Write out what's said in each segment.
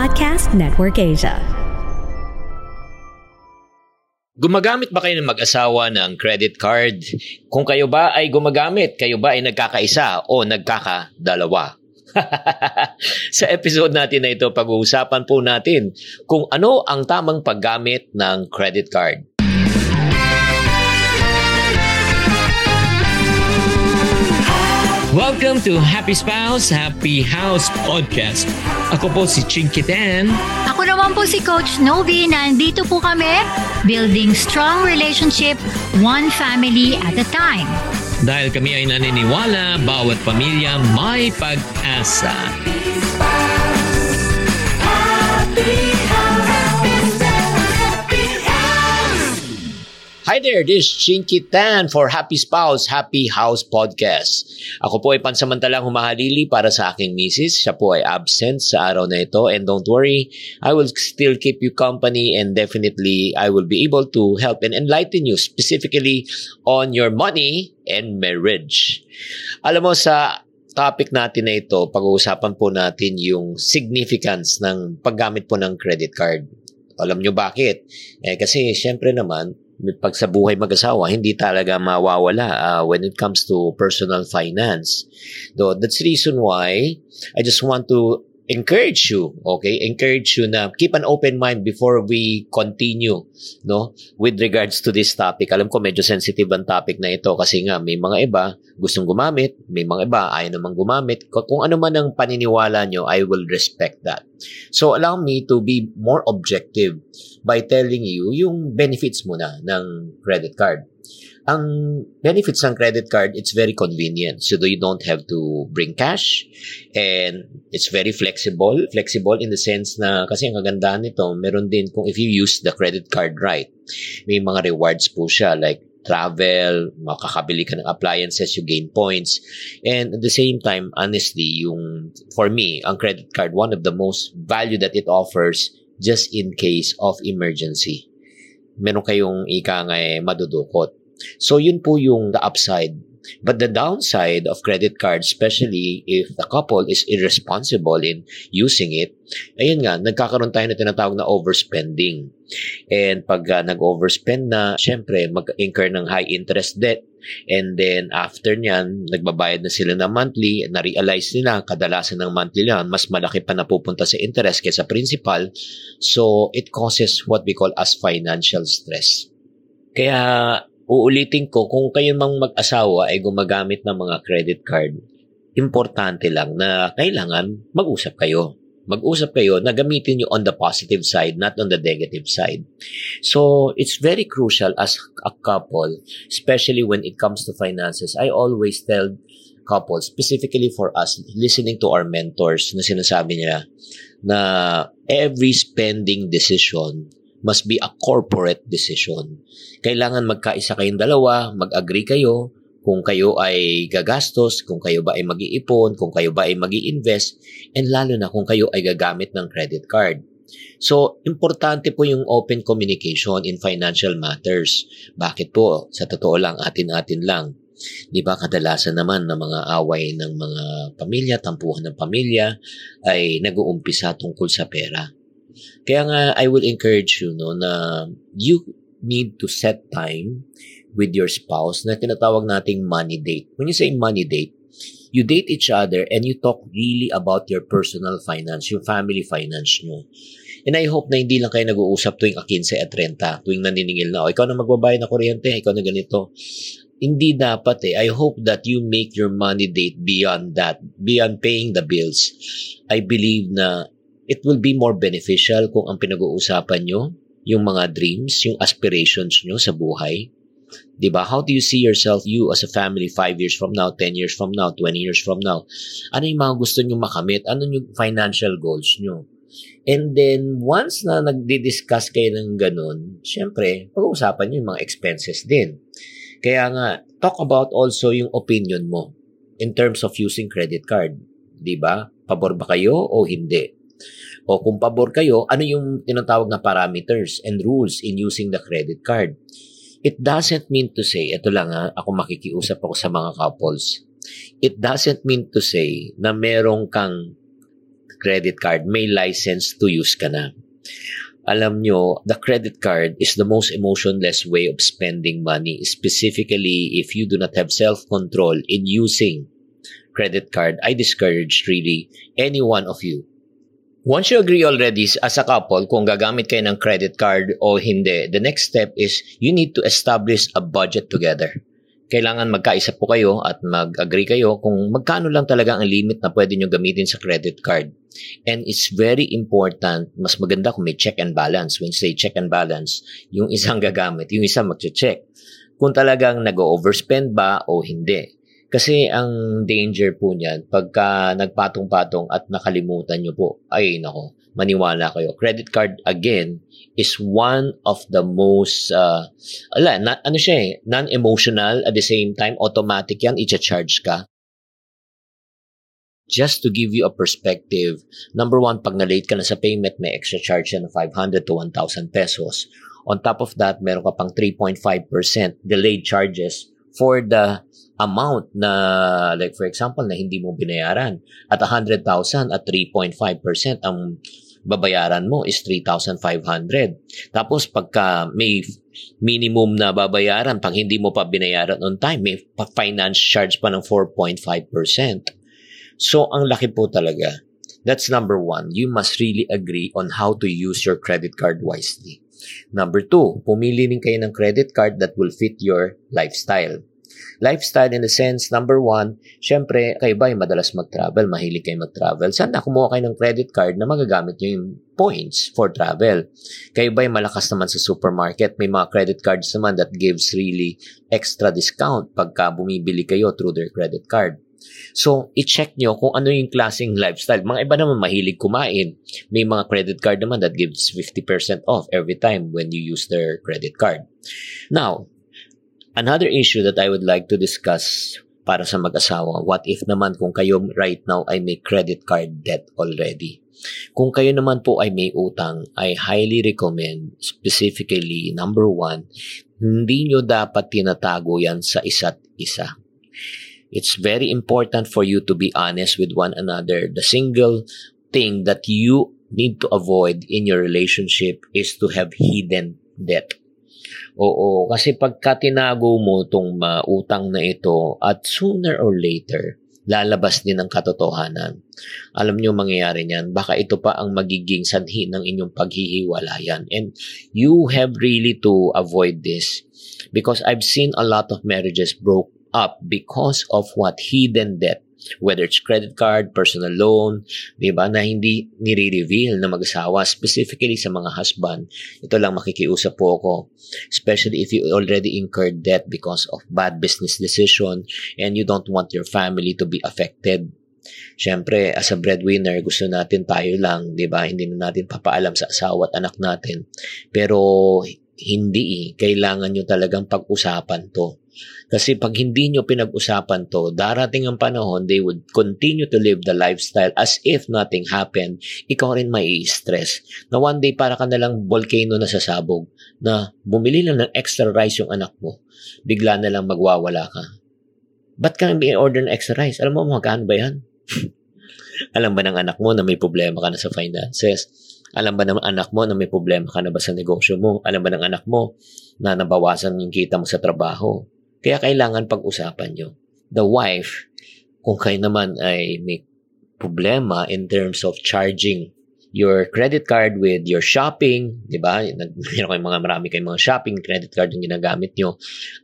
Podcast Network Asia. Gumagamit ba kayo ng mag-asawa ng credit card? Kung kayo ba ay gumagamit, kayo ba ay nagkakaisa o nagkakadalawa? Sa episode natin na ito, pag-uusapan po natin kung ano ang tamang paggamit ng credit card. Welcome to Happy Spouse, Happy House Podcast. Ako po si Chinky Tan. Ako naman po si Coach Novi. Nandito po kami, building strong relationship, one family at a time. Dahil kami ay naniniwala, bawat pamilya may pag-asa. Hi there, this is Chinky Tan for Happy Spouse, Happy House Podcast. Ako po ay pansamantalang humahalili para sa aking misis. Siya po ay absent sa araw na ito and don't worry, I will still keep you company and definitely I will be able to help and enlighten you specifically on your money and marriage. Alam mo sa topic natin na ito, pag-uusapan po natin yung significance ng paggamit po ng credit card. Alam nyo bakit? Eh, kasi syempre naman, pag sa buhay mag-asawa, hindi talaga mawawala uh, when it comes to personal finance. So that's the reason why I just want to encourage you, okay? Encourage you na keep an open mind before we continue, no? With regards to this topic. Alam ko medyo sensitive ang topic na ito kasi nga may mga iba gustong gumamit, may mga iba ayaw namang gumamit. Kung ano man ang paniniwala nyo, I will respect that. So allow me to be more objective by telling you yung benefits muna ng credit card ang benefits ng credit card, it's very convenient. So you don't have to bring cash and it's very flexible. Flexible in the sense na kasi ang kagandahan nito, meron din kung if you use the credit card right, may mga rewards po siya like travel, makakabili ka ng appliances, you gain points. And at the same time, honestly, yung for me, ang credit card, one of the most value that it offers just in case of emergency. Meron kayong ika nga eh, madudukot. So yun po yung the upside. But the downside of credit cards, especially if the couple is irresponsible in using it, ayun nga, nagkakaroon tayo na tinatawag na overspending. And pag uh, nag-overspend na, syempre, mag-incur ng high interest debt. And then after nyan, nagbabayad na sila ng monthly, na-realize nila, kadalasan ng monthly lang, mas malaki pa napupunta sa interest kaysa principal. So, it causes what we call as financial stress. Kaya uulitin ko, kung kayo mang mag-asawa ay gumagamit ng mga credit card, importante lang na kailangan mag-usap kayo. Mag-usap kayo na gamitin nyo on the positive side, not on the negative side. So, it's very crucial as a couple, especially when it comes to finances. I always tell couples, specifically for us, listening to our mentors na sinasabi nila na every spending decision must be a corporate decision. Kailangan magkaisa kayong dalawa, mag-agree kayo kung kayo ay gagastos, kung kayo ba ay mag-iipon, kung kayo ba ay mag invest and lalo na kung kayo ay gagamit ng credit card. So, importante po yung open communication in financial matters. Bakit po? Sa totoo lang, atin-atin lang. Di ba kadalasan naman ng mga away ng mga pamilya, tampuhan ng pamilya ay nag-uumpisa tungkol sa pera. Kaya nga, I will encourage you no, na you need to set time with your spouse na tinatawag nating money date. When you say money date, you date each other and you talk really about your personal finance, yung family finance nyo. And I hope na hindi lang kayo nag-uusap tuwing 15 at 30, tuwing naniningil na, o ikaw na magbabayad na kuryente, ikaw na ganito. Hindi dapat eh. I hope that you make your money date beyond that, beyond paying the bills. I believe na it will be more beneficial kung ang pinag-uusapan nyo, yung mga dreams, yung aspirations nyo sa buhay. 'Di ba? How do you see yourself, you as a family, 5 years from now, 10 years from now, 20 years from now? Ano yung mga gusto nyo makamit? Ano yung financial goals nyo? And then, once na nagdi-discuss kayo ng ganun, syempre, pag-uusapan nyo yung mga expenses din. Kaya nga, talk about also yung opinion mo in terms of using credit card. 'Di ba? Pabor ba kayo o hindi? O kung pabor kayo, ano yung tinatawag na parameters and rules in using the credit card? It doesn't mean to say, ito lang ha, ako makikiusap ako sa mga couples. It doesn't mean to say na merong kang credit card, may license to use ka na. Alam nyo, the credit card is the most emotionless way of spending money, specifically if you do not have self-control in using credit card. I discourage really any one of you Once you agree already as a couple kung gagamit kayo ng credit card o hindi, the next step is you need to establish a budget together. Kailangan magkaisa po kayo at mag-agree kayo kung magkano lang talaga ang limit na pwede nyo gamitin sa credit card. And it's very important, mas maganda kung may check and balance. When you say check and balance, yung isang gagamit, yung isang mag-check. Kung talagang nag-overspend ba o hindi. Kasi ang danger po niyan, pagka nagpatong-patong at nakalimutan nyo po, ay nako, maniwala kayo. Credit card, again, is one of the most, uh, ala, na, ano siya eh, non-emotional, at the same time, automatic yan, i-charge ka. Just to give you a perspective, number one, pag na-late ka na sa payment, may extra charge yan ng 500 to 1,000 pesos. On top of that, meron ka pang 3.5% delayed charges for the amount na, like for example, na hindi mo binayaran. At 100,000 at 3.5% ang babayaran mo is 3,500. Tapos pagka may minimum na babayaran, pag hindi mo pa binayaran on time, may finance charge pa ng 4.5%. So, ang laki po talaga. That's number one. You must really agree on how to use your credit card wisely. Number two, pumili rin kayo ng credit card that will fit your lifestyle lifestyle in the sense, number one, syempre, kayo ba madalas mag-travel, mahilig kayo mag-travel, sana kumuha kayo ng credit card na magagamit nyo yung points for travel. Kayo ba malakas naman sa supermarket, may mga credit cards naman that gives really extra discount pagka bumibili kayo through their credit card. So, i-check nyo kung ano yung klaseng lifestyle. Mga iba naman mahilig kumain. May mga credit card naman that gives 50% off every time when you use their credit card. Now, Another issue that I would like to discuss para sa mag-asawa, what if naman kung kayo right now ay may credit card debt already? Kung kayo naman po ay may utang, I highly recommend, specifically, number one, hindi nyo dapat tinatago yan sa isa't isa. It's very important for you to be honest with one another. The single thing that you need to avoid in your relationship is to have hidden debt. Oo, kasi pagka tinago mo itong uh, utang na ito at sooner or later, lalabas din ang katotohanan. Alam niyo mangyayari niyan, baka ito pa ang magiging sanhi ng inyong paghihiwalayan. And you have really to avoid this because I've seen a lot of marriages broke up because of what hidden debt whether it's credit card, personal loan, di ba, na hindi nire-reveal na mag-asawa, specifically sa mga husband. Ito lang makikiusap po ako, especially if you already incurred debt because of bad business decision and you don't want your family to be affected. Siyempre, as a breadwinner, gusto natin tayo lang, di ba? Hindi na natin papaalam sa asawa at anak natin. Pero hindi eh. Kailangan nyo talagang pag-usapan to. Kasi pag hindi nyo pinag-usapan to, darating ang panahon, they would continue to live the lifestyle as if nothing happened. Ikaw rin may stress Na one day para ka nalang volcano na sasabog, na bumili lang ng extra rice yung anak mo, bigla na lang magwawala ka. Ba't ka nang order ng extra rice? Alam mo, magkano ba yan? Alam ba ng anak mo na may problema ka na sa finances? Alam ba ng anak mo na may problema ka na ba sa negosyo mo? Alam ba ng anak mo na nabawasan yung kita mo sa trabaho? Kaya kailangan pag-usapan nyo. The wife, kung kayo naman ay may problema in terms of charging your credit card with your shopping, di ba? Meron kayong mga marami kayong mga shopping credit card yung ginagamit nyo.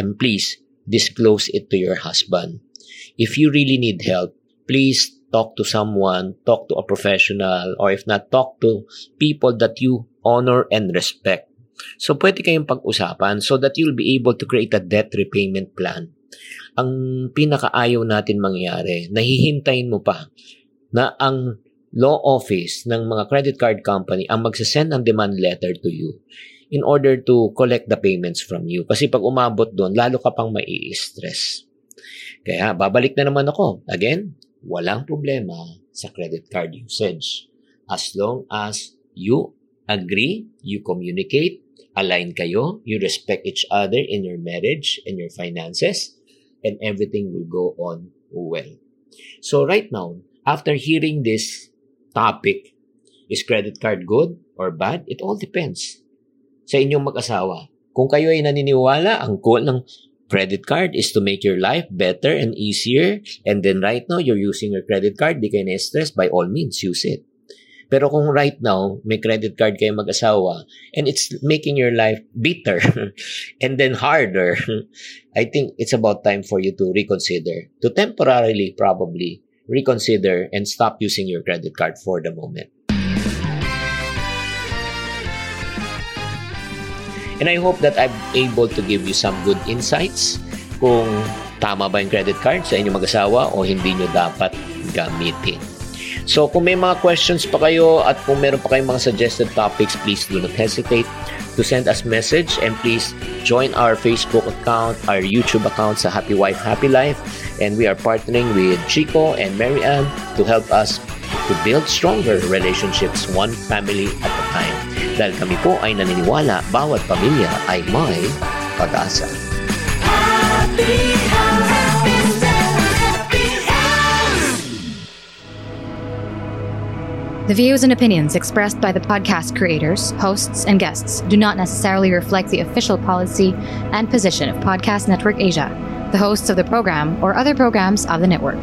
And please, disclose it to your husband. If you really need help, please talk to someone, talk to a professional, or if not, talk to people that you honor and respect. So, pwede kayong pag-usapan so that you'll be able to create a debt repayment plan. Ang pinakaayaw natin mangyari, nahihintayin mo pa na ang law office ng mga credit card company ang magsasend ng demand letter to you in order to collect the payments from you. Kasi pag umabot doon, lalo ka pang mai-stress. Kaya babalik na naman ako. Again, walang problema sa credit card usage. As long as you agree, you communicate, align kayo, you respect each other in your marriage and your finances, and everything will go on well. So right now, after hearing this topic. Is credit card good or bad? It all depends sa inyong mag-asawa. Kung kayo ay naniniwala, ang goal ng credit card is to make your life better and easier. And then right now, you're using your credit card, di kayo na-stress, by all means, use it. Pero kung right now, may credit card kayo mag-asawa, and it's making your life bitter and then harder, I think it's about time for you to reconsider, to temporarily probably reconsider and stop using your credit card for the moment. And I hope that I'm able to give you some good insights kung tama ba yung credit card sa inyong mag-asawa o hindi nyo dapat gamitin. So kung may mga questions pa kayo at kung meron pa kayong mga suggested topics, please do not hesitate to send us message and please join our Facebook account, our YouTube account sa Happy Wife, Happy Life. And we are partnering with Chico and Mary Ann to help us to build stronger relationships one family at a time. Dahil kami po ay naniniwala bawat pamilya ay may pag-asa. The views and opinions expressed by the podcast creators, hosts, and guests do not necessarily reflect the official policy and position of Podcast Network Asia, the hosts of the program, or other programs of the network.